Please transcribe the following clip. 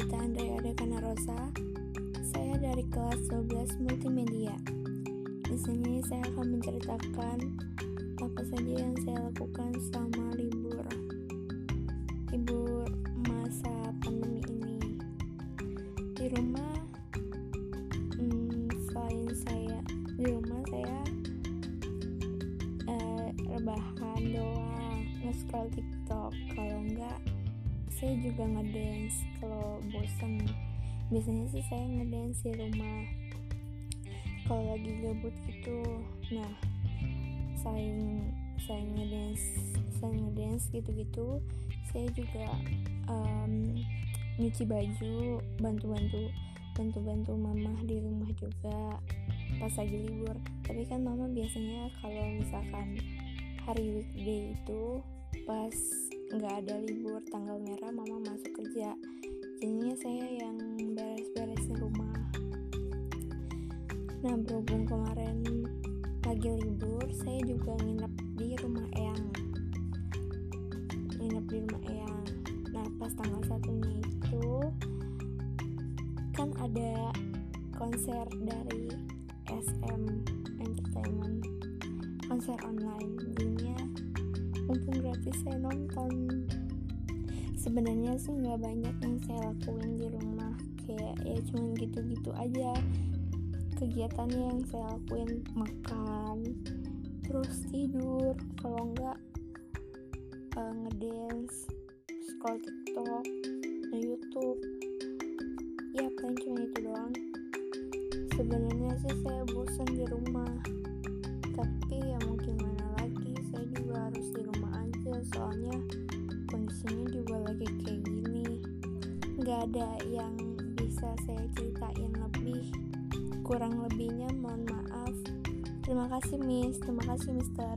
Kita ada-ada karena Rosa. Saya dari kelas 12 Multimedia. Di sini saya akan menceritakan apa saja yang saya lakukan selama libur. Libur masa pandemi ini. Di rumah hmm, selain saya di rumah saya eh, rebahan doang nge-scroll TikTok kalau enggak saya juga ngedance kalau bosan biasanya sih saya ngedance di rumah. Kalau lagi gabut gitu nah selain saya ngedance saya ngedance gitu-gitu saya juga um, nyuci baju bantu-bantu bantu-bantu mama di rumah juga pas lagi libur. Tapi kan mama biasanya kalau misalkan hari weekday itu pas nggak ada libur tanggal merah mama masuk kerja. Jadinya saya yang beres-beresin rumah. Nah berhubung kemarin lagi libur saya juga nginep di rumah Eyang. Nginep di rumah Eyang. Nah pas tanggal satunya itu kan ada konser dari SM Entertainment. Konser online. Jadinya mumpung gratis saya nonton. Sebenarnya sih nggak banyak yang saya lakuin di rumah. Kayak ya cuman gitu-gitu aja kegiatannya yang saya lakuin. Makan terus tidur. Kalau nggak uh, ngedance scroll tiktok youtube ya paling cuma itu doang. Sebenarnya sih saya bosan di rumah nggak ada yang bisa saya ceritain lebih kurang lebihnya mohon maaf. Terima kasih miss. Terima kasih mister